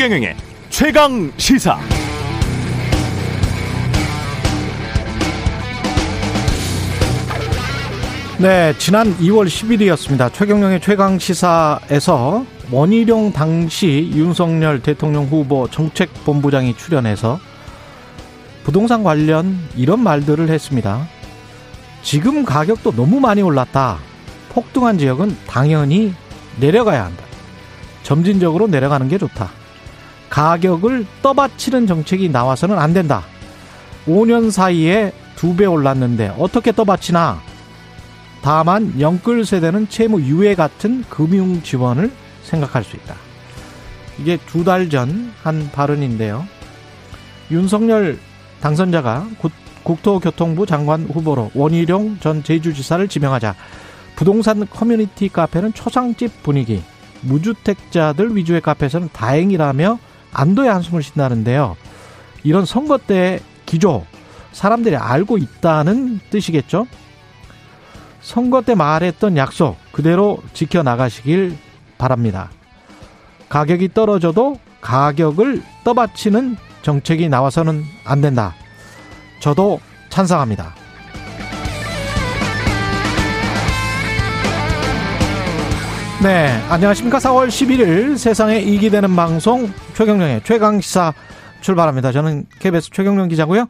최경영의 최강 시사. 네, 지난 2월 10일이었습니다. 최경영의 최강 시사에서 원희룡 당시 윤석열 대통령 후보 정책본부장이 출연해서 부동산 관련 이런 말들을 했습니다. 지금 가격도 너무 많이 올랐다. 폭등한 지역은 당연히 내려가야 한다. 점진적으로 내려가는 게 좋다. 가격을 떠받치는 정책이 나와서는 안 된다. 5년 사이에 두 배 올랐는데 어떻게 떠받치나? 다만 영끌 세대는 채무 유예 같은 금융 지원을 생각할 수 있다. 이게 두 달 전 한 발언인데요. 윤석열 당선자가 국토교통부 장관 후보로 원희룡 전 제주지사를 지명하자 부동산 커뮤니티 카페는 초상집 분위기, 무주택자들 위주의 카페에서는 다행이라며 안도의 한숨을 쉰다는데요. 이런 선거 때 기조, 사람들이 알고 있다는 뜻이겠죠? 선거 때 말했던 약속 그대로 지켜나가시길 바랍니다. 가격이 떨어져도 가격을 떠받치는 정책이 나와서는 안 된다. 저도 찬성합니다. 네, 안녕하십니까. 4월 11일 세상에 이기 되는 방송 최경령의 최강시사 출발합니다. 저는 KBS 최경령 기자고요.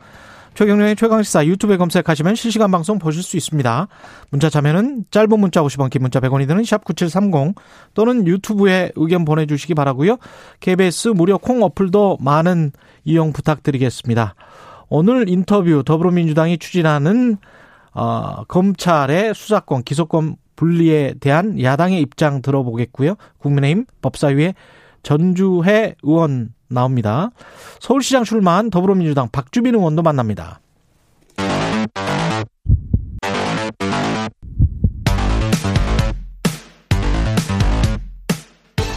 최경련의 최강시사 유튜브에 검색하시면 실시간 방송 보실 수 있습니다. 문자 참여는 짧은 문자 50원, 긴 문자 100원이 드는 샵 9730 또는 유튜브에 의견 보내주시기 바라고요. KBS 무료 콩 어플도 많은 이용 부탁드리겠습니다. 오늘 인터뷰 더불어민주당이 추진하는 어, 검찰의 수사권, 기소권 분리에 대한 야당의 입장 들어보겠고요. 국민의힘 법사위의 전주혜 의원 나옵니다. 서울시장 출마한 더불어민주당 박주민 의원도 만납니다.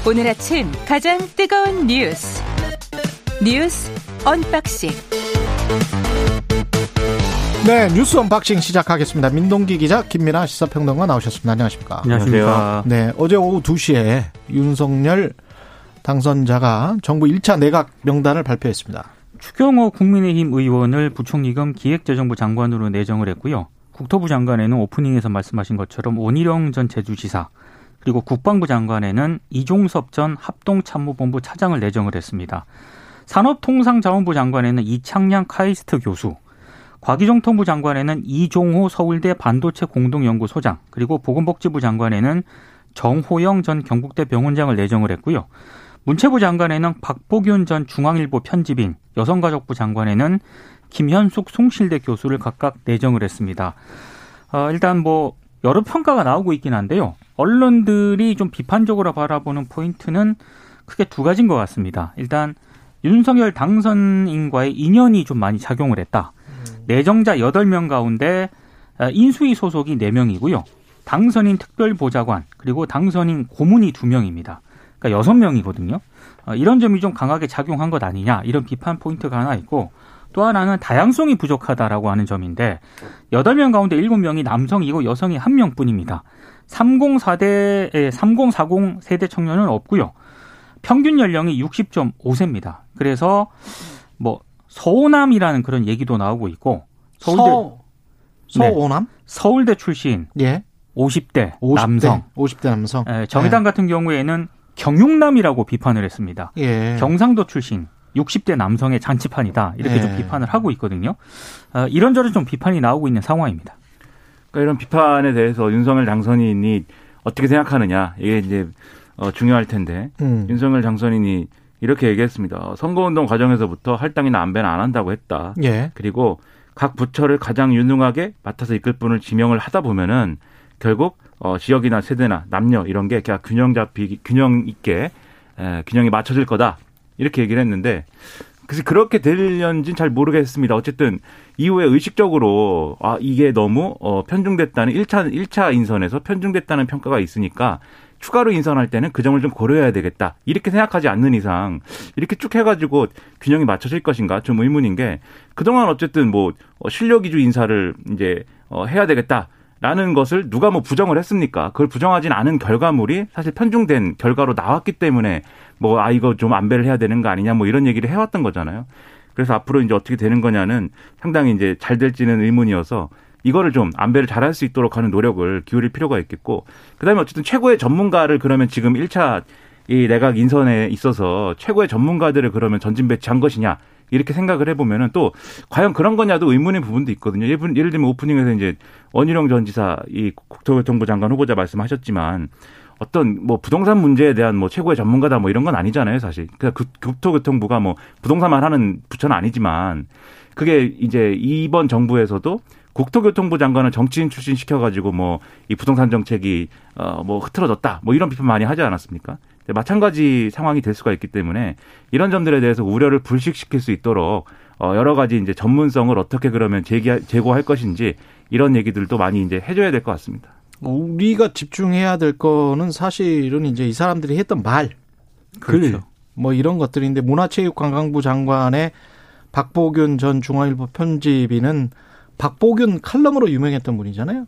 오늘 아침 가장 뜨거운 뉴스 뉴스 unboxing 네 뉴스 unboxing 시작하겠습니다. 민동기 기자 김민아 시사평론가 나오셨습니다. 안녕하십니까? 안녕하십니까? 네 어제 오후 2시에 윤석열 당선자가 정부 1차 내각 명단을 발표했습니다. 추경호 국민의힘 의원을 부총리 겸 기획재정부 장관으로 내정을 했고요. 국토부 장관에는 오프닝에서 말씀하신 것처럼 원희룡 전 제주지사 그리고 국방부 장관에는 이종섭 전 합동참모본부 차장을 내정을 했습니다. 산업통상자원부 장관에는 이창양 카이스트 교수, 과기정 통부 장관에는 이종호 서울대 반도체 공동연구소장, 그리고 보건복지부 장관에는 정호영 전 경북대 병원장을 내정을 했고요. 문체부 장관에는 박보균 전 중앙일보 편집인, 여성가족부 장관에는 김현숙 송실대 교수를 각각 내정을 했습니다. 어, 일단 뭐 여러 평가가 나오고 있긴 한데요. 언론들이 좀 비판적으로 바라보는 포인트는 크게 두 가지인 것 같습니다. 일단 윤석열 당선인과의 인연이 좀 많이 작용을 했다. 내정자 8명 가운데 인수위 소속이 4명이고요. 당선인 특별보좌관 그리고 당선인 고문이 2명입니다. 그러니까 여섯 명이거든요. 어, 이런 점이 좀 강하게 작용한 것 아니냐 이런 비판 포인트가 하나 있고 또 하나는 다양성이 부족하다라고 하는 점인데 여덟 명 가운데 일곱 명이 남성이고 여성이 한 명뿐입니다. 3040대 3040 세대 청년은 없고요. 평균 연령이 60.5세입니다. 그래서 뭐 서호남이라는 그런 얘기도 나오고 있고 서울대 서, 서호남? 네, 서울대 출신 예. 50대, 50대 남성 50대 남성. 예, 정의당 예. 같은 경우에는 경육남이라고 비판을 했습니다. 예. 경상도 출신 60대 남성의 잔치판이다 이렇게 예. 좀 비판을 하고 있거든요. 어, 이런저런 좀 비판이 나오고 있는 상황입니다. 그러니까 이런 비판에 대해서 윤석열 당선인이 어떻게 생각하느냐 이게 이제 어, 중요할 텐데 음. 윤석열 당선인이 이렇게 얘기했습니다. 선거운동 과정에서부터 할당이나 안배는 안 한다고 했다. 예. 그리고 각 부처를 가장 유능하게 맡아서 이끌 분을 지명을 하다 보면은 결국 어, 지역이나 세대나 남녀 이런 게 그냥 균형 잡히 균형 있게 에, 균형이 맞춰질 거다 이렇게 얘기를 했는데 그래서 그렇게 되려는지는 잘 모르겠습니다. 어쨌든 이후에 의식적으로 아 이게 너무 어 편중됐다는 1차 1차 인선에서 편중됐다는 평가가 있으니까 추가로 인선할 때는 그 점을 좀 고려해야 되겠다. 이렇게 생각하지 않는 이상 이렇게 쭉 해가지고 균형이 맞춰질 것인가 좀 의문인 게 그동안 어쨌든 뭐 어, 실력 위주 인사를 이제 어 해야 되겠다. 라는 것을 누가 뭐 부정을 했습니까? 그걸 부정하진 않은 결과물이 사실 편중된 결과로 나왔기 때문에 뭐, 아, 이거 좀 안배를 해야 되는 거 아니냐 뭐 이런 얘기를 해왔던 거잖아요. 그래서 앞으로 이제 어떻게 되는 거냐는 상당히 이제 잘 될지는 의문이어서 이거를 좀 안배를 잘할 수 있도록 하는 노력을 기울일 필요가 있겠고 그다음에 어쨌든 최고의 전문가를 그러면 지금 1차 이 내각 인선에 있어서 최고의 전문가들을 그러면 전진 배치한 것이냐 이렇게 생각을 해보면은 또 과연 그런 거냐도 의문의 부분도 있거든요. 예를, 예를 들면 오프닝에서 이제 원희룡 전 지사 이 국토교통부 장관 후보자 말씀하셨지만 어떤 뭐 부동산 문제에 대한 뭐 최고의 전문가다 뭐 이런 건 아니잖아요, 사실. 그러니까 국토교통부가 뭐 부동산만 하는 부처는 아니지만 그게 이제 이번 정부에서도 국토교통부 장관을 정치인 출신 시켜가지고 뭐 이 부동산 정책이 어뭐 흐트러졌다 뭐 이런 비판 많이 하지 않았습니까? 마찬가지 상황이 될 수가 있기 때문에 이런 점들에 대해서 우려를 불식시킬 수 있도록 어 여러 가지 이제 전문성을 어떻게 그러면 제기 제고할 것인지 이런 얘기들도 많이 이제 해줘야 될 것 같습니다. 우리가 집중해야 될 거는 사실은 이제 이 사람들이 했던 말, 그렇죠. 글, 뭐 이런 것들인데 문화체육관광부 장관의 박보균 전 중앙일보 편집인은 박보균 칼럼으로 유명했던 분이잖아요.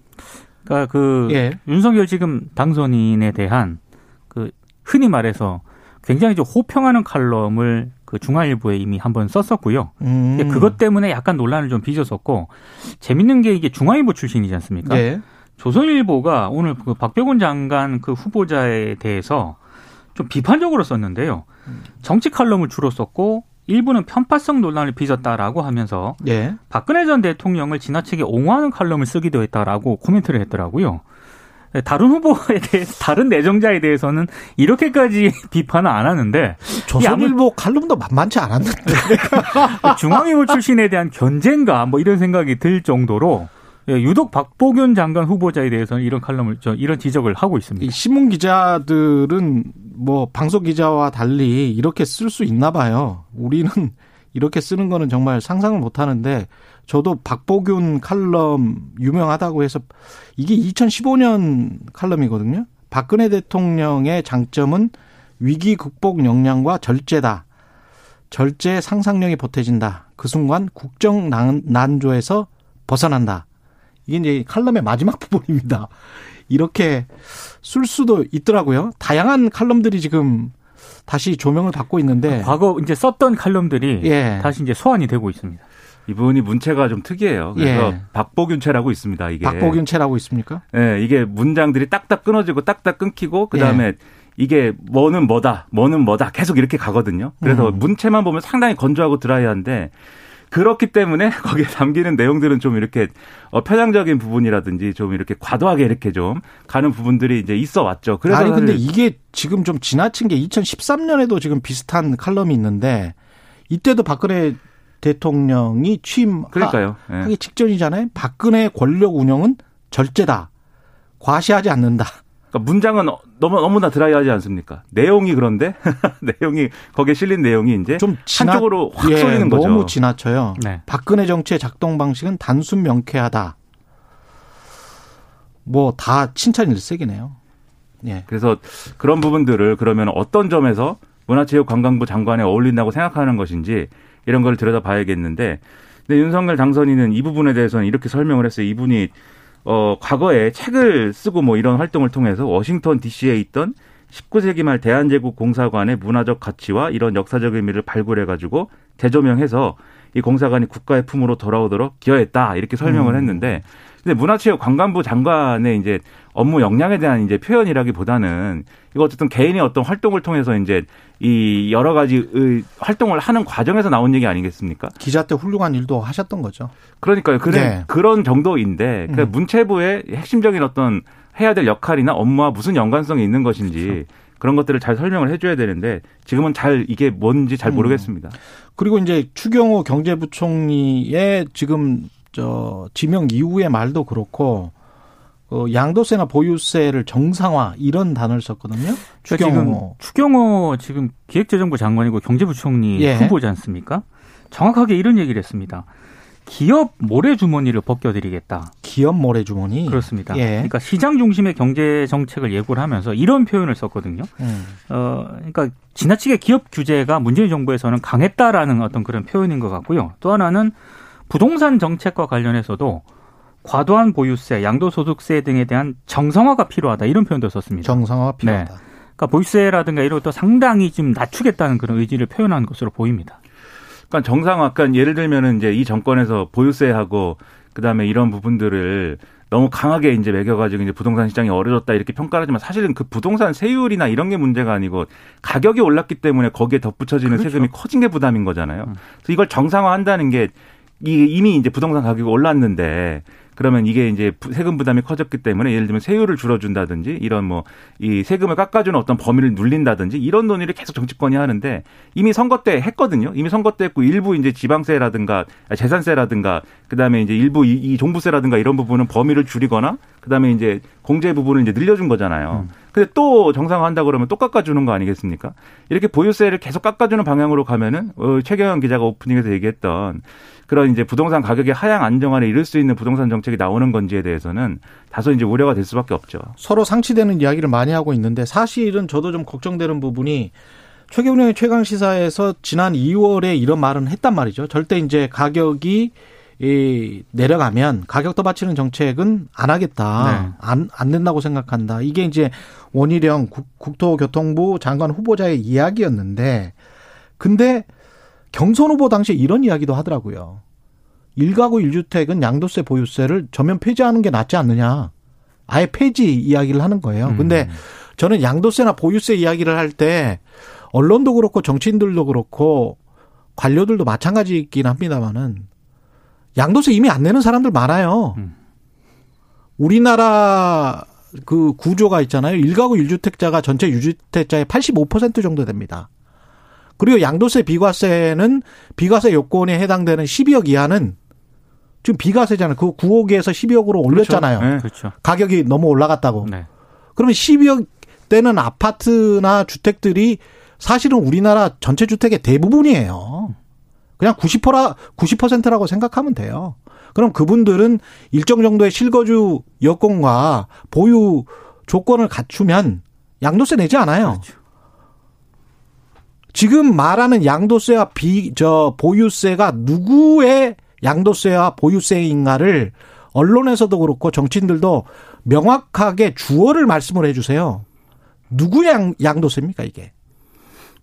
그러니까 그 예. 윤석열 지금 당선인에 대한 그 흔히 말해서 굉장히 좀 호평하는 칼럼을 그 중앙일보에 이미 한번 썼었고요. 음. 그것 때문에 약간 논란을 좀 빚었었고 재밌는 게 이게 중앙일보 출신이지 않습니까? 예. 조선일보가 오늘 그 박병훈 장관 그 후보자에 대해서 좀 비판적으로 썼는데요. 음. 정치 칼럼을 주로 썼고 일부는 편파성 논란을 빚었다라고 하면서 예. 박근혜 전 대통령을 지나치게 옹호하는 칼럼을 쓰기도 했다라고 코멘트를 했더라고요. 다른 후보에 대해 다른 내정자에 대해서는 이렇게까지 비판은 안 하는데 조선일보 칼럼도 만만치 않았는데 중앙일보 출신에 대한 견제인가 뭐 이런 생각이 들 정도로 예, 유독 박보균 장관 후보자에 대해서는 이런 칼럼을 저 이런 지적을 하고 있습니다. 신문 기자들은 뭐 방송 기자와 달리 이렇게 쓸 수 있나 봐요. 우리는 이렇게 쓰는 거는 정말 상상을 못 하는데 저도 박보균 칼럼 유명하다고 해서 이게 2015년 칼럼이거든요. 박근혜 대통령의 장점은 위기 극복 역량과 절제다. 절제 상상력이 보태진다. 그 순간 국정 난조에서 벗어난다. 이게 이제 칼럼의 마지막 부분입니다. 이렇게 쓸 수도 있더라고요. 다양한 칼럼들이 지금 다시 조명을 받고 있는데 과거 이제 썼던 칼럼들이 예. 다시 이제 소환이 되고 있습니다. 이분이 문체가 좀 특이해요. 그래서 예. 박보균체라고 있습니다. 이게 박보균체라고 있습니까? 네, 이게 문장들이 딱딱 끊어지고 딱딱 끊기고 그 다음에 예. 이게 뭐는 뭐다, 뭐는 뭐다 계속 이렇게 가거든요. 그래서 음. 문체만 보면 상당히 건조하고 드라이한데 그렇기 때문에 거기에 담기는 내용들은 좀 이렇게 어, 편향적인 부분이라든지 좀 이렇게 과도하게 이렇게 좀 가는 부분들이 이제 있어 왔죠. 그래서 아니 근데 이게 지금 좀 지나친 게 2013년에도 지금 비슷한 칼럼이 있는데 이때도 박근혜 대통령이 취임하기 그러니까요. 네. 직전이잖아요. 박근혜 권력 운영은 절제다. 과시하지 않는다. 그러니까 문장은 너무 너무나 드라이하지 않습니까? 내용이 그런데 내용이 거기에 실린 내용이 이제 좀 지나, 한쪽으로 확 예, 쏠리는 거죠. 너무 지나쳐요. 네. 박근혜 정치의 작동 방식은 단순 명쾌하다. 뭐 다 칭찬 일색이네요. 예. 그래서 그런 부분들을 그러면 어떤 점에서 문화체육관광부 장관에 어울린다고 생각하는 것인지 이런 걸 들여다봐야겠는데 근데 윤석열 당선인은 이 부분에 대해서는 이렇게 설명을 했어요. 이분이 어, 과거에 책을 쓰고 뭐 이런 활동을 통해서 워싱턴 DC에 있던 19세기 말 대한제국 공사관의 문화적 가치와 이런 역사적 의미를 발굴해가지고 재조명해서 이 공사관이 국가의 품으로 돌아오도록 기여했다 이렇게 설명을 음. 했는데 근데 문화체육관광부 장관의 이제 업무 역량에 대한 이제 표현이라기보다는 이거 어쨌든 개인의 어떤 활동을 통해서 이제 이 여러 가지 활동을 하는 과정에서 나온 얘기 아니겠습니까? 기자 때 훌륭한 일도 하셨던 거죠. 그러니까요. 그래 네. 그런 정도인데 그 음. 문체부의 핵심적인 어떤 해야 될 역할이나 업무와 무슨 연관성이 있는 것인지 그렇죠. 그런 것들을 잘 설명을 해줘야 되는데 지금은 잘 이게 뭔지 잘 음. 모르겠습니다. 음. 그리고 이제 추경호 경제부총리의 지금 저 지명 이후의 말도 그렇고 어, 양도세나 보유세를 정상화 이런 단어를 썼거든요. 추경호. 그러니까 지금 추경호 지금 기획재정부 장관이고 경제부총리 예. 후보지 않습니까? 정확하게 이런 얘기를 했습니다. 기업 모래주머니를 벗겨드리겠다. 기업 모래주머니? 그렇습니다. 예. 그러니까 시장 중심의 경제 정책을 예고를 하면서 이런 표현을 썼거든요. 음. 어, 그러니까 지나치게 기업 규제가 문재인 정부에서는 강했다라는 어떤 그런 표현인 것 같고요. 또 하나는 부동산 정책과 관련해서도 과도한 보유세, 양도소득세 등에 대한 정상화가 필요하다 이런 표현도 썼습니다. 정상화가 필요하다. 네. 그러니까 보유세라든가 이런 것도 상당히 좀 낮추겠다는 그런 의지를 표현한 것으로 보입니다. 그러니까 정상화, 그러니까 예를 들면은 이제 이 정권에서 보유세하고 그다음에 이런 부분들을 너무 강하게 이제 매겨가지고 이제 부동산 시장이 어려졌다 이렇게 평가를 하지만 사실은 그 부동산 세율이나 이런 게 문제가 아니고 가격이 올랐기 때문에 거기에 덧붙여지는 그렇죠. 세금이 커진 게 부담인 거잖아요. 음. 그래서 이걸 정상화한다는 게 이미 이제 부동산 가격이 올랐는데 그러면 이게 이제 세금 부담이 커졌기 때문에 예를 들면 세율을 줄여준다든지 이런 뭐 이 세금을 깎아주는 어떤 범위를 눌린다든지 이런 논의를 계속 정치권이 하는데 이미 선거 때 했거든요. 이미 선거 때 했고 일부 이제 지방세라든가 재산세라든가 그다음에 이제 일부 이, 종부세라든가 이런 부분은 범위를 줄이거나 그다음에 이제 공제 부분을 이제 늘려준 거잖아요. 음. 근데 또 정상화한다 그러면 또 깎아주는 거 아니겠습니까? 이렇게 보유세를 계속 깎아주는 방향으로 가면은 어, 최경영 기자가 오프닝에서 얘기했던 그런 이제 부동산 가격의 하향 안정화를 이룰 수 있는 부동산 정책이 나오는 건지에 대해서는 다소 이제 우려가 될 수밖에 없죠. 서로 상치되는 이야기를 많이 하고 있는데 사실은 저도 좀 걱정되는 부분이 최경영의 최강 시사에서 지난 2월에 이런 말은 했단 말이죠. 절대 이제 가격이 이 내려가면 가격 떠받치는 정책은 안 하겠다. 네. 안, 안 된다고 생각한다. 이게 이제 원희령 국 토교통부 장관 후보자의 이야기였는데 근데 경선 후보 당시에 이런 이야기도 하더라고요. 일가구 일주택은 양도세 보유세를 전면 폐지하는 게 낫지 않느냐. 아예 폐지 이야기를 하는 거예요. 음. 근데 저는 양도세나 보유세 이야기를 할 때 언론도 그렇고 정치인들도 그렇고 관료들도 마찬가지이긴 합니다만은 양도세 이미 안 내는 사람들 많아요. 음. 우리나라 그 구조가 있잖아요. 일가구 일주택자가 전체 유주택자의 85% 정도 됩니다. 그리고 양도세 비과세는 비과세 요건에 해당되는 12억 이하는 지금 비과세잖아요. 그 9억에서 12억으로 올렸잖아요. 그렇죠. 네. 그렇죠. 가격이 너무 올라갔다고. 네. 그러면 12억 대는 아파트나 주택들이 사실은 우리나라 전체 주택의 대부분이에요. 그냥 90%라 90%라고 생각하면 돼요. 그럼 그분들은 일정 정도의 실거주 여건과 보유 조건을 갖추면 양도세 내지 않아요. 그렇죠. 지금 말하는 양도세와 비, 저, 보유세가 누구의 양도세와 보유세인가를 언론에서도 그렇고 정치인들도 명확하게 주어를 말씀을 해주세요. 누구의 양, 양도세입니까, 이게?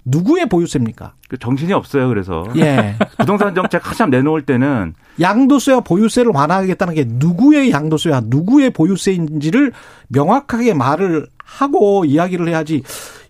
누구의 보유세입니까? 그 정신이 없어요. 그래서 예. 부동산 정책 한참 내놓을 때는 양도세와 보유세를 완화하겠다는 게 누구의 양도세와 누구의 보유세인지를 명확하게 말을 하고 이야기를 해야지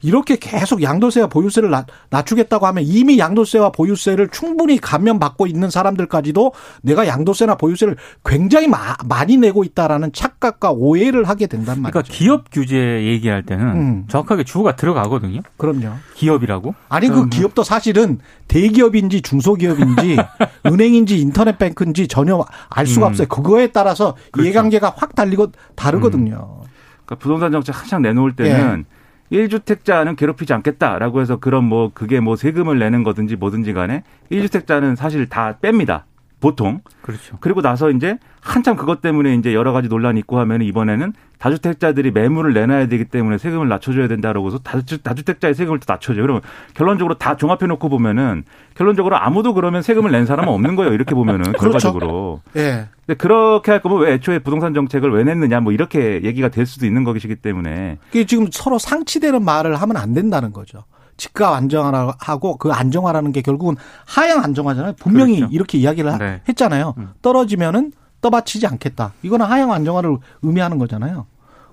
이렇게 계속 양도세와 보유세를 낮추겠다고 하면 이미 양도세와 보유세를 충분히 감면받고 있는 사람들까지도 내가 양도세나 보유세를 굉장히 마, 많이 내고 있다라는 착각과 오해를 하게 된단 말이죠. 그러니까 기업 규제 얘기할 때는 음. 정확하게 주어가 들어가거든요. 그럼요. 기업이라고? 아니 그 기업도 사실은 대기업인지 중소기업인지 은행인지 인터넷 뱅크인지 전혀 알 수가 음. 없어요. 그거에 따라서 그렇죠. 이해관계가 확 달리고 다르거든요. 음. 그러니까 부동산 정책 한창 내놓을 때는 예. 1주택자는 괴롭히지 않겠다라고 해서 그런 뭐 그게 뭐 세금을 내는 거든지 뭐든지 간에 1주택자는 사실 다 뺍니다. 보통. 그렇죠. 그리고 나서 이제 한참 그것 때문에 이제 여러 가지 논란이 있고 하면 이번에는 다주택자들이 매물을 내놔야 되기 때문에 세금을 낮춰줘야 된다라고 해서 다주, 다주택자의 세금을 또 낮춰줘요. 그러면 결론적으로 다 종합해 놓고 보면은 결론적으로 아무도 그러면 세금을 낸 사람은 없는 거예요. 이렇게 보면은 그렇죠. 결과적으로. 예. 근데 그렇게 할 거면 왜 애초에 부동산 정책을 왜 냈느냐 뭐 이렇게 얘기가 될 수도 있는 것이기 때문에. 이게 지금 서로 상치되는 말을 하면 안 된다는 거죠. 집값 안정화하고 그 안정화라는 게 결국은 하향 안정화잖아요. 분명히 그렇죠. 이렇게 이야기를 네. 했잖아요. 음. 떨어지면은 떠받치지 않겠다. 이거는 하향 안정화를 의미하는 거잖아요.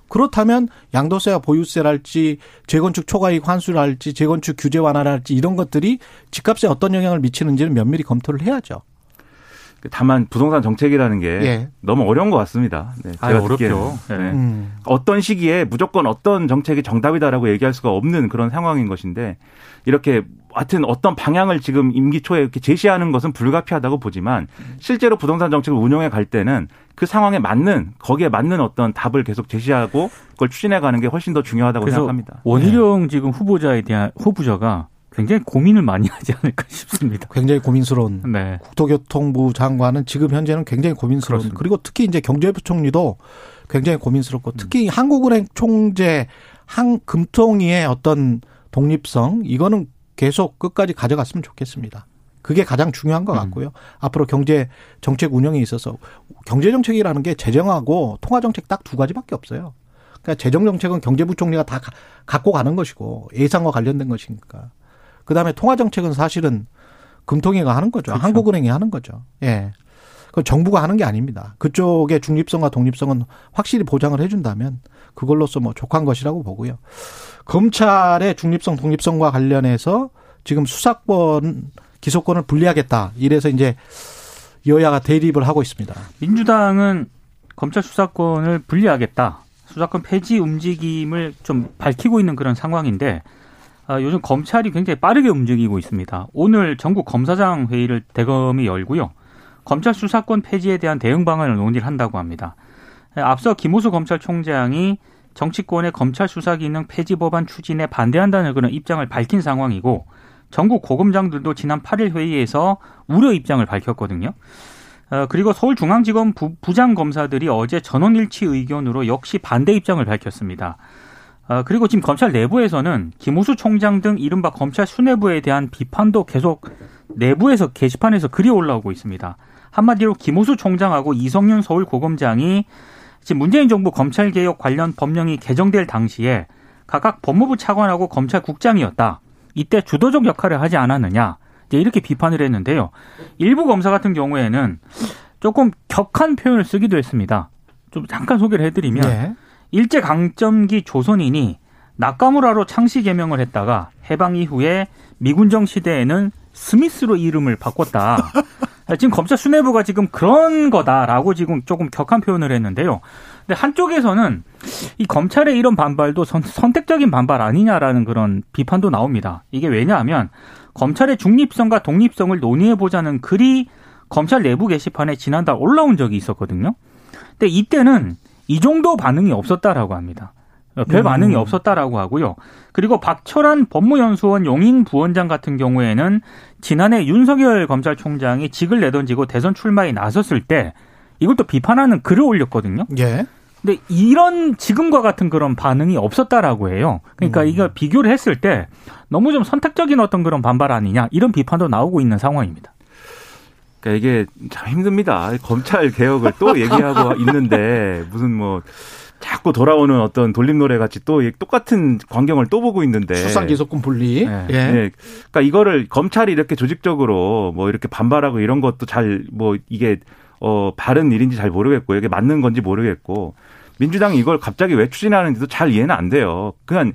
그렇다면 양도세와 보유세랄지 재건축 초과이익 환수랄지 재건축 규제 완화랄지 이런 것들이 집값에 어떤 영향을 미치는지는 면밀히 검토를 해야죠. 다만 부동산 정책이라는 게 예. 너무 어려운 것 같습니다. 네, 제가 아, 어렵죠. 네. 음. 어떤 시기에 무조건 어떤 정책이 정답이다라고 얘기할 수가 없는 그런 상황인 것인데 이렇게 하여튼 어떤 방향을 지금 임기 초에 이렇게 제시하는 것은 불가피하다고 보지만 실제로 부동산 정책을 운영해 갈 때는 그 상황에 맞는 거기에 맞는 어떤 답을 계속 제시하고 그걸 추진해 가는 게 훨씬 더 중요하다고 생각합니다. 원희룡 네. 지금 후보자에 대한 후보자가 굉장히 고민을 많이 하지 않을까 싶습니다. 굉장히 고민스러운 네. 국토교통부 장관은 지금 현재는 굉장히 고민스러운 그렇습니다. 그리고 특히 이제 경제부총리도 굉장히 고민스럽고 특히 음. 한국은행 총재 한 금통위의 어떤 독립성 이거는 계속 끝까지 가져갔으면 좋겠습니다. 그게 가장 중요한 것 음. 같고요. 음. 앞으로 경제 정책 운영에 있어서 경제 정책이라는 게 재정하고 통화 정책 딱 두 가지밖에 없어요. 그러니까 재정 정책은 경제부총리가 다 갖고 가는 것이고 예산과 관련된 것이니까. 그다음에 통화 정책은 사실은 금통위가 하는 거죠. 그렇죠. 한국은행이 하는 거죠. 예. 그 정부가 하는 게 아닙니다. 그쪽의 중립성과 독립성은 확실히 보장을 해준다면 그걸로서 뭐 족한 것이라고 보고요. 검찰의 중립성, 독립성과 관련해서 지금 수사권, 기소권을 분리하겠다. 이래서 이제 여야가 대립을 하고 있습니다. 민주당은 검찰 수사권을 분리하겠다. 수사권 폐지 움직임을 좀 밝히고 있는 그런 상황인데 아, 요즘 검찰이 굉장히 빠르게 움직이고 있습니다. 오늘 전국 검사장 회의를 대검이 열고요. 검찰 수사권 폐지에 대한 대응 방안을 논의를 한다고 합니다. 앞서 김호수 검찰총장이 정치권의 검찰 수사 기능 폐지 법안 추진에 반대한다는 그런 입장을 밝힌 상황이고 전국 고검장들도 지난 8일 회의에서 우려 입장을 밝혔거든요. 어, 그리고 서울중앙지검 부, 부장 검사들이 어제 전원일치 의견으로 역시 반대 입장을 밝혔습니다. 어, 그리고 지금 검찰 내부에서는 김호수 총장 등 이른바 검찰 수뇌부에 대한 비판도 계속 내부에서 게시판에서 글이 올라오고 있습니다. 한마디로 김호수 총장하고 이성윤 서울 고검장이 지금 문재인 정부 검찰개혁 관련 법령이 개정될 당시에 각각 법무부 차관하고 검찰국장이었다. 이때 주도적 역할을 하지 않았느냐. 이렇게 비판을 했는데요. 일부 검사 같은 경우에는 조금 격한 표현을 쓰기도 했습니다. 좀 잠깐 소개를 해드리면 네. 일제 강점기 조선인이 낙가무라로 창씨 개명을 했다가 해방 이후에 미군정 시대에는 스미스로 이름을 바꿨다. 지금 검찰 수뇌부가 지금 그런 거다라고 지금 조금 격한 표현을 했는데요. 근데 한쪽에서는 이 검찰의 이런 반발도 선, 택적인 반발 아니냐라는 그런 비판도 나옵니다. 이게 왜냐하면 검찰의 중립성과 독립성을 논의해 보자는 글이 검찰 내부 게시판에 지난달 올라온 적이 있었거든요. 근데 이때는 이 정도 반응이 없었다라고 합니다. 별 반응이 음. 없었다라고 하고요. 그리고 박철한 법무연수원 용인 부원장 같은 경우에는 지난해 윤석열 검찰총장이 직을 내던지고 대선 출마에 나섰을 때또 비판하는 글을 올렸거든요. 예. 근데 이런 지금과 같은 그런 반응이 없었다라고 해요. 그러니까 음. 이거 비교를 했을 때 너무 좀 선택적인 어떤 그런 반발 아니냐 이런 비판도 나오고 있는 상황입니다. 그러니까 이게 참 힘듭니다. 검찰 개혁을 또 얘기하고 있는데 무슨 뭐 자꾸 돌아오는 어떤 돌림 노래 같이 또 똑같은 광경을 또 보고 있는데 수상 기소권 분리. 네. 예. 네. 그러니까 이거를 검찰이 이렇게 조직적으로 뭐 이렇게 반발하고 이런 것도 잘 뭐 이게 어 바른 일인지 잘 모르겠고 이게 맞는 건지 모르겠고 민주당이 이걸 갑자기 왜 추진하는지도 잘 이해는 안 돼요. 그냥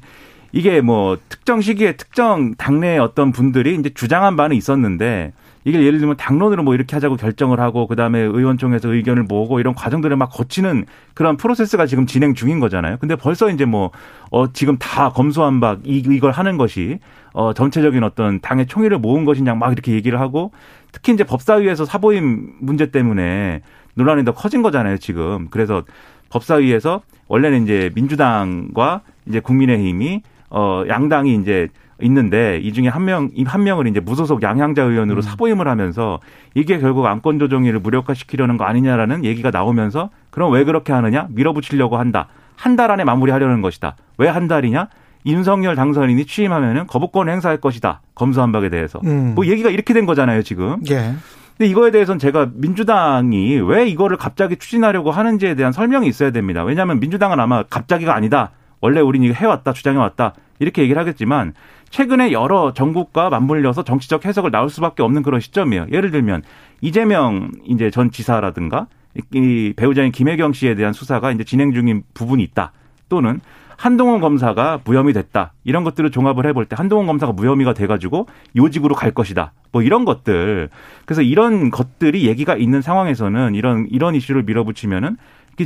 이게 뭐 특정 시기에 특정 당내 어떤 분들이 이제 주장한 바는 있었는데 이게 예를 들면 당론으로 뭐 이렇게 하자고 결정을 하고 그다음에 의원총회에서 의견을 모으고 이런 과정들을 막 거치는 그런 프로세스가 지금 진행 중인 거잖아요. 근데 벌써 이제 뭐 어 지금 다 검소한 바 이걸 하는 것이 어 전체적인 어떤 당의 총의를 모은 것이냐 막 이렇게 얘기를 하고 특히 이제 법사위에서 사보임 문제 때문에 논란이 더 커진 거잖아요, 지금. 그래서 법사위에서 원래는 이제 민주당과 이제 국민의힘이 어 양당이 이제 있는데 이 중에 한 명, 한 명을 이제 무소속 양향자 의원으로 음. 사보임을 하면서 이게 결국 안건 조정위를 무력화시키려는 거 아니냐라는 얘기가 나오면서 그럼 왜 그렇게 하느냐? 밀어붙이려고 한다. 한 달 안에 마무리하려는 것이다. 왜 한 달이냐? 윤석열 당선인이 취임하면은 거부권 행사할 것이다. 검수한박에 대해서. 음. 뭐 얘기가 이렇게 된 거잖아요, 지금. 예. 근데 이거에 대해서는 제가 민주당이 왜 이거를 갑자기 추진하려고 하는지에 대한 설명이 있어야 됩니다. 왜냐하면 민주당은 아마 갑자기가 아니다. 원래 우리는 이거 해왔다, 주장해왔다. 이렇게 얘기를 하겠지만 최근에 여러 정국과 맞물려서 정치적 해석을 나올 수밖에 없는 그런 시점이에요. 예를 들면 이재명 이제 전 지사라든가 이 배우자인 김혜경 씨에 대한 수사가 이제 진행 중인 부분이 있다. 또는 한동훈 검사가 무혐의 됐다. 이런 것들을 종합을 해볼 때 한동훈 검사가 무혐의가 돼가지고 요직으로 갈 것이다. 뭐 이런 것들. 그래서 이런 것들이 얘기가 있는 상황에서는 이런 이런 이슈를 밀어붙이면은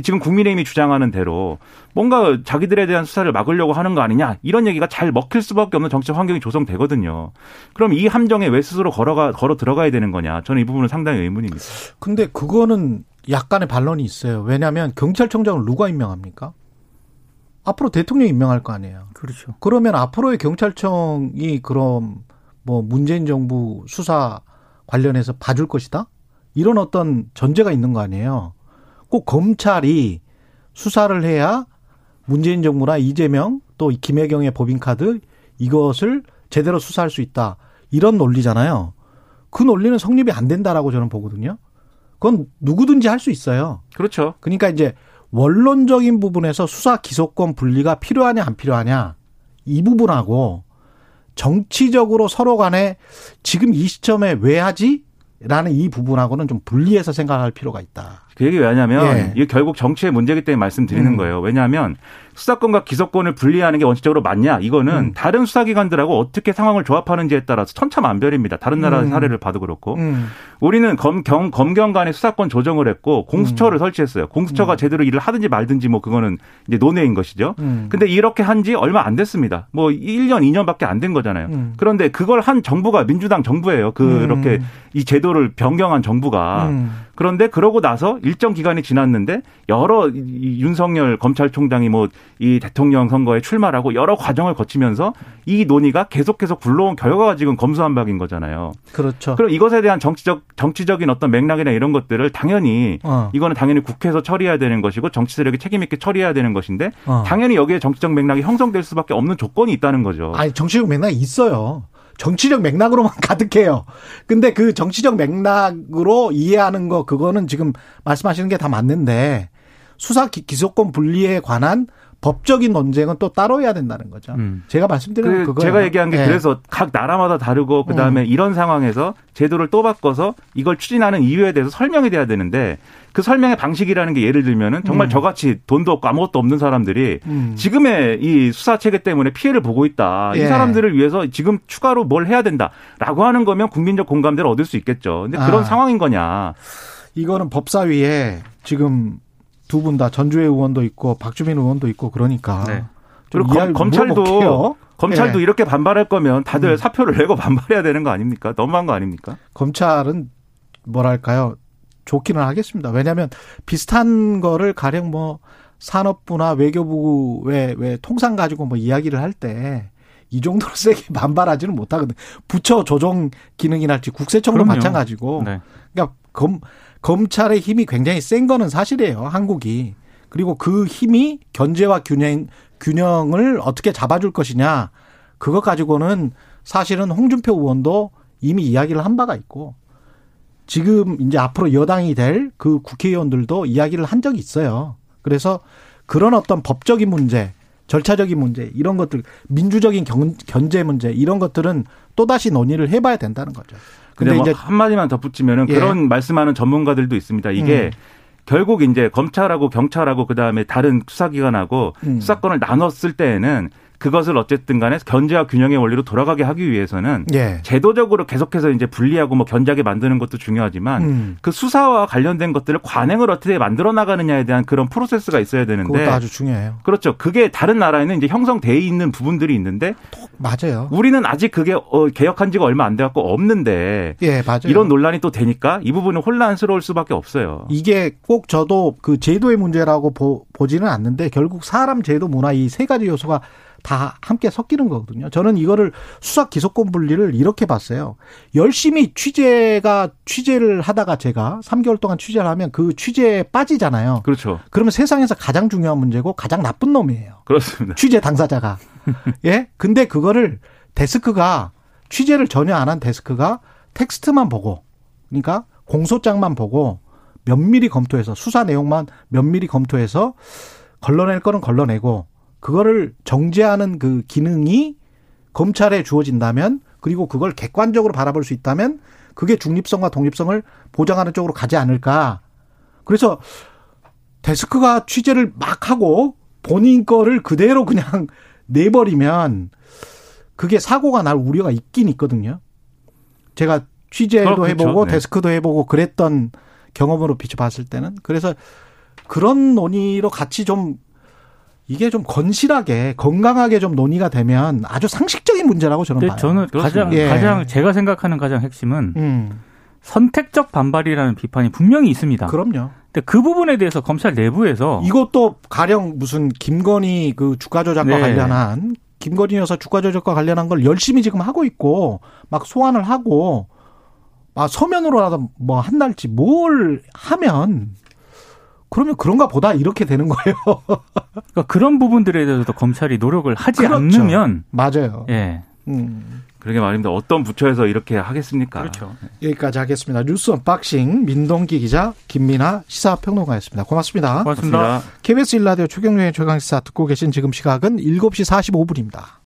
지금 국민의힘이 주장하는 대로 뭔가 자기들에 대한 수사를 막으려고 하는 거 아니냐 이런 얘기가 잘 먹힐 수밖에 없는 정치 환경이 조성되거든요. 그럼 이 함정에 왜 스스로 걸어가 걸어 들어가야 되는 거냐? 저는 이 부분은 상당히 의문입니다. 근데 그거는 약간의 반론이 있어요. 왜냐하면 경찰청장을 누가 임명합니까? 앞으로 대통령이 임명할 거 아니에요. 그렇죠. 그러면 앞으로의 경찰청이 그럼 뭐 문재인 정부 수사 관련해서 봐줄 것이다? 이런 어떤 전제가 있는 거 아니에요. 꼭 검찰이 수사를 해야 문재인 정부나 이재명 또 김혜경의 법인카드 이것을 제대로 수사할 수 있다. 이런 논리잖아요. 그 논리는 성립이 안 된다라고 저는 보거든요. 그건 누구든지 할 수 있어요. 그렇죠. 그러니까 이제 원론적인 부분에서 수사 기소권 분리가 필요하냐 안 필요하냐 이 부분하고 정치적으로 서로 간에 지금 이 시점에 왜 하지? 라는 이 부분하고는 좀 분리해서 생각할 필요가 있다. 그 얘기 왜 하냐면 예. 이게 결국 정치의 문제이기 때문에 말씀드리는 음. 거예요. 왜냐하면 수사권과 기소권을 분리하는 게 원칙적으로 맞냐? 이거는 음. 다른 수사기관들하고 어떻게 상황을 조합하는지에 따라서 천차만별입니다. 다른 나라 음. 사례를 봐도 그렇고 음. 우리는 검경 검경 간의 수사권 조정을 했고 공수처를 설치했어요. 공수처가 제대로 일을 하든지 말든지 뭐 그거는 이제 논의인 것이죠. 음. 근데 이렇게 한 지 얼마 안 됐습니다. 뭐 1년, 2년밖에 안 된 거잖아요. 음. 그런데 그걸 한 정부가 민주당 정부예요. 그렇게 음. 이 제도를 변경한 정부가. 음. 그런데 그러고 나서 일정 기간이 지났는데 여러 이- 이 윤석열 검찰총장이 뭐 이 대통령 선거에 출마하고 여러 과정을 거치면서 이 논의가 계속해서 굴러온 결과가 지금 검수한박인 거잖아요. 그렇죠. 그럼 이것에 대한 정치적 정치적인 어떤 맥락이나 이런 것들을 당연히 어. 이거는 당연히 국회에서 처리해야 되는 것이고 정치 세력이 책임 있게 처리해야 되는 것인데 어. 당연히 여기에 정치적 맥락이 형성될 수밖에 없는 조건이 있다는 거죠. 아니 정치적 맥락이 있어요. 정치적 맥락으로만 가득해요. 근데 그 정치적 맥락으로 이해하는 거 그거는 지금 말씀하시는 게 다 맞는데 수사 기- 기소권 분리에 관한 법적인 논쟁은 또 따로 해야 된다는 거죠. 음. 제가 말씀드리는 그 그거 제가 얘기한 게 예. 그래서 각 나라마다 다르고 그다음에 음. 이런 상황에서 제도를 또 바꿔서 이걸 추진하는 이유에 대해서 설명이 돼야 되는데 그 설명의 방식이라는 게 예를 들면은 정말 음. 저같이 돈도 없고 아무것도 없는 사람들이 음. 지금의 이 수사 체계 때문에 피해를 보고 있다. 이 예. 사람들을 위해서 지금 추가로 뭘 해야 된다라고 하는 거면 국민적 공감대를 얻을 수 있겠죠. 근데 그런 아. 상황인 거냐? 이거는 법사위에 지금 두 분 다 전주혜 의원도 있고 박주민 의원도 있고 그러니까 네. 좀 그리고 검, 찰도 물어볼게요. 검찰도 예. 이렇게 반발할 거면 다들 음. 사표를 내고 반발해야 되는 거 아닙니까? 너무한 거 아닙니까? 검찰은 뭐랄까요 좋기는 하겠습니다. 왜냐하면 비슷한 거를 가령 뭐 산업부나 외교부 왜, 왜 통상 가지고 뭐 이야기를 할 때 이 정도로 세게 반발하지는 못하거든. 부처 조정 기능이랄지 국세청도 그럼요. 마찬가지고. 네. 그러니까 검 검찰의 힘이 굉장히 센 거는 사실이에요. 한국이. 그리고 그 힘이 견제와 균형 균형을 어떻게 잡아줄 것이냐. 그것 가지고는 사실은 홍준표 의원도 이미 이야기를 한 바가 있고 지금 이제 앞으로 여당이 될 그 국회의원들도 이야기를 한 적이 있어요. 그래서 그런 어떤 법적인 문제, 절차적인 문제, 이런 것들, 민주적인 경, 견제 문제, 이런 것들은 또다시 논의를 해봐야 된다는 거죠. 근데, 근데 뭐 이제 한마디만 덧붙이면은 예. 그런 말씀하는 전문가들도 있습니다. 이게 음. 결국 이제 검찰하고 경찰하고 그다음에 다른 수사기관하고 음. 수사권을 나눴을 때에는 그것을 어쨌든 간에 견제와 균형의 원리로 돌아가게 하기 위해서는 예. 제도적으로 계속해서 이제 분리하고 뭐 견제하게 만드는 것도 중요하지만 음. 그 수사와 관련된 것들을 관행을 어떻게 만들어 나가느냐에 대한 그런 프로세스가 있어야 되는데 그것도 아주 중요해요. 그렇죠. 그게 다른 나라에는 이제 형성돼 있는 부분들이 있는데 맞아요. 우리는 아직 그게 어, 개혁한 지가 얼마 안 돼 갖고 없는데 예, 맞아요. 이런 논란이 또 되니까 이 부분은 혼란스러울 수밖에 없어요. 이게 꼭 저도 그 제도의 문제라고 보, 보지는 않는데 결국 사람, 제도, 문화 이 세 가지 요소가 다 함께 섞이는 거거든요. 저는 이거를 수사 기소권 분리를 이렇게 봤어요. 열심히 취재가 취재를 하다가 제가 3개월 동안 취재를 하면 그 취재에 빠지잖아요. 그렇죠. 그러면 세상에서 가장 중요한 문제고 가장 나쁜 놈이에요. 그렇습니다. 취재 당사자가. 예? 근데 그거를 데스크가 취재를 전혀 안 한 데스크가 텍스트만 보고 그러니까 공소장만 보고 면밀히 검토해서 수사 내용만 면밀히 검토해서 걸러낼 거는 걸러내고 그거를 정제하는 그 기능이 검찰에 주어진다면 그리고 그걸 객관적으로 바라볼 수 있다면 그게 중립성과 독립성을 보장하는 쪽으로 가지 않을까. 그래서 데스크가 취재를 막 하고 본인 거를 그대로 그냥 내버리면 그게 사고가 날 우려가 있긴 있거든요. 제가 취재도 그렇겠죠. 해보고 네. 데스크도 해보고 그랬던 경험으로 비춰봤을 때는 그래서 그런 논의로 같이 좀 이게 좀 건실하게 건강하게 좀 논의가 되면 아주 상식적인 문제라고 저는 근데 봐요. 저는. 가장 예. 가장 제가 생각하는 가장 핵심은 음, 선택적 반발이라는 비판이 분명히 있습니다. 그럼요. 근데 그 부분에 대해서 검찰 내부에서 이것도 가령 무슨 김건희 그 주가 조작과 네. 관련한 김건희 여사 주가 조작과 관련한 걸 열심히 지금 하고 있고 막 소환을 하고 아 서면으로라도 뭐 한날지 뭘 하면 그러면 그런가 보다 이렇게 되는 거예요. 그러니까 그런 부분들에 대해서도 검찰이 노력을 하지 그렇죠. 않으면 맞아요. 예. 음. 그러게 말입니다. 어떤 부처에서 이렇게 하겠습니까? 그렇죠. 여기까지 하겠습니다. 뉴스 unboxing 민동기 기자 김민아 시사평론가였습니다. 고맙습니다. 고맙습니다. KBS 일라디오 최경영의 최강시사 듣고 계신 지금 시각은 7시 45분입니다.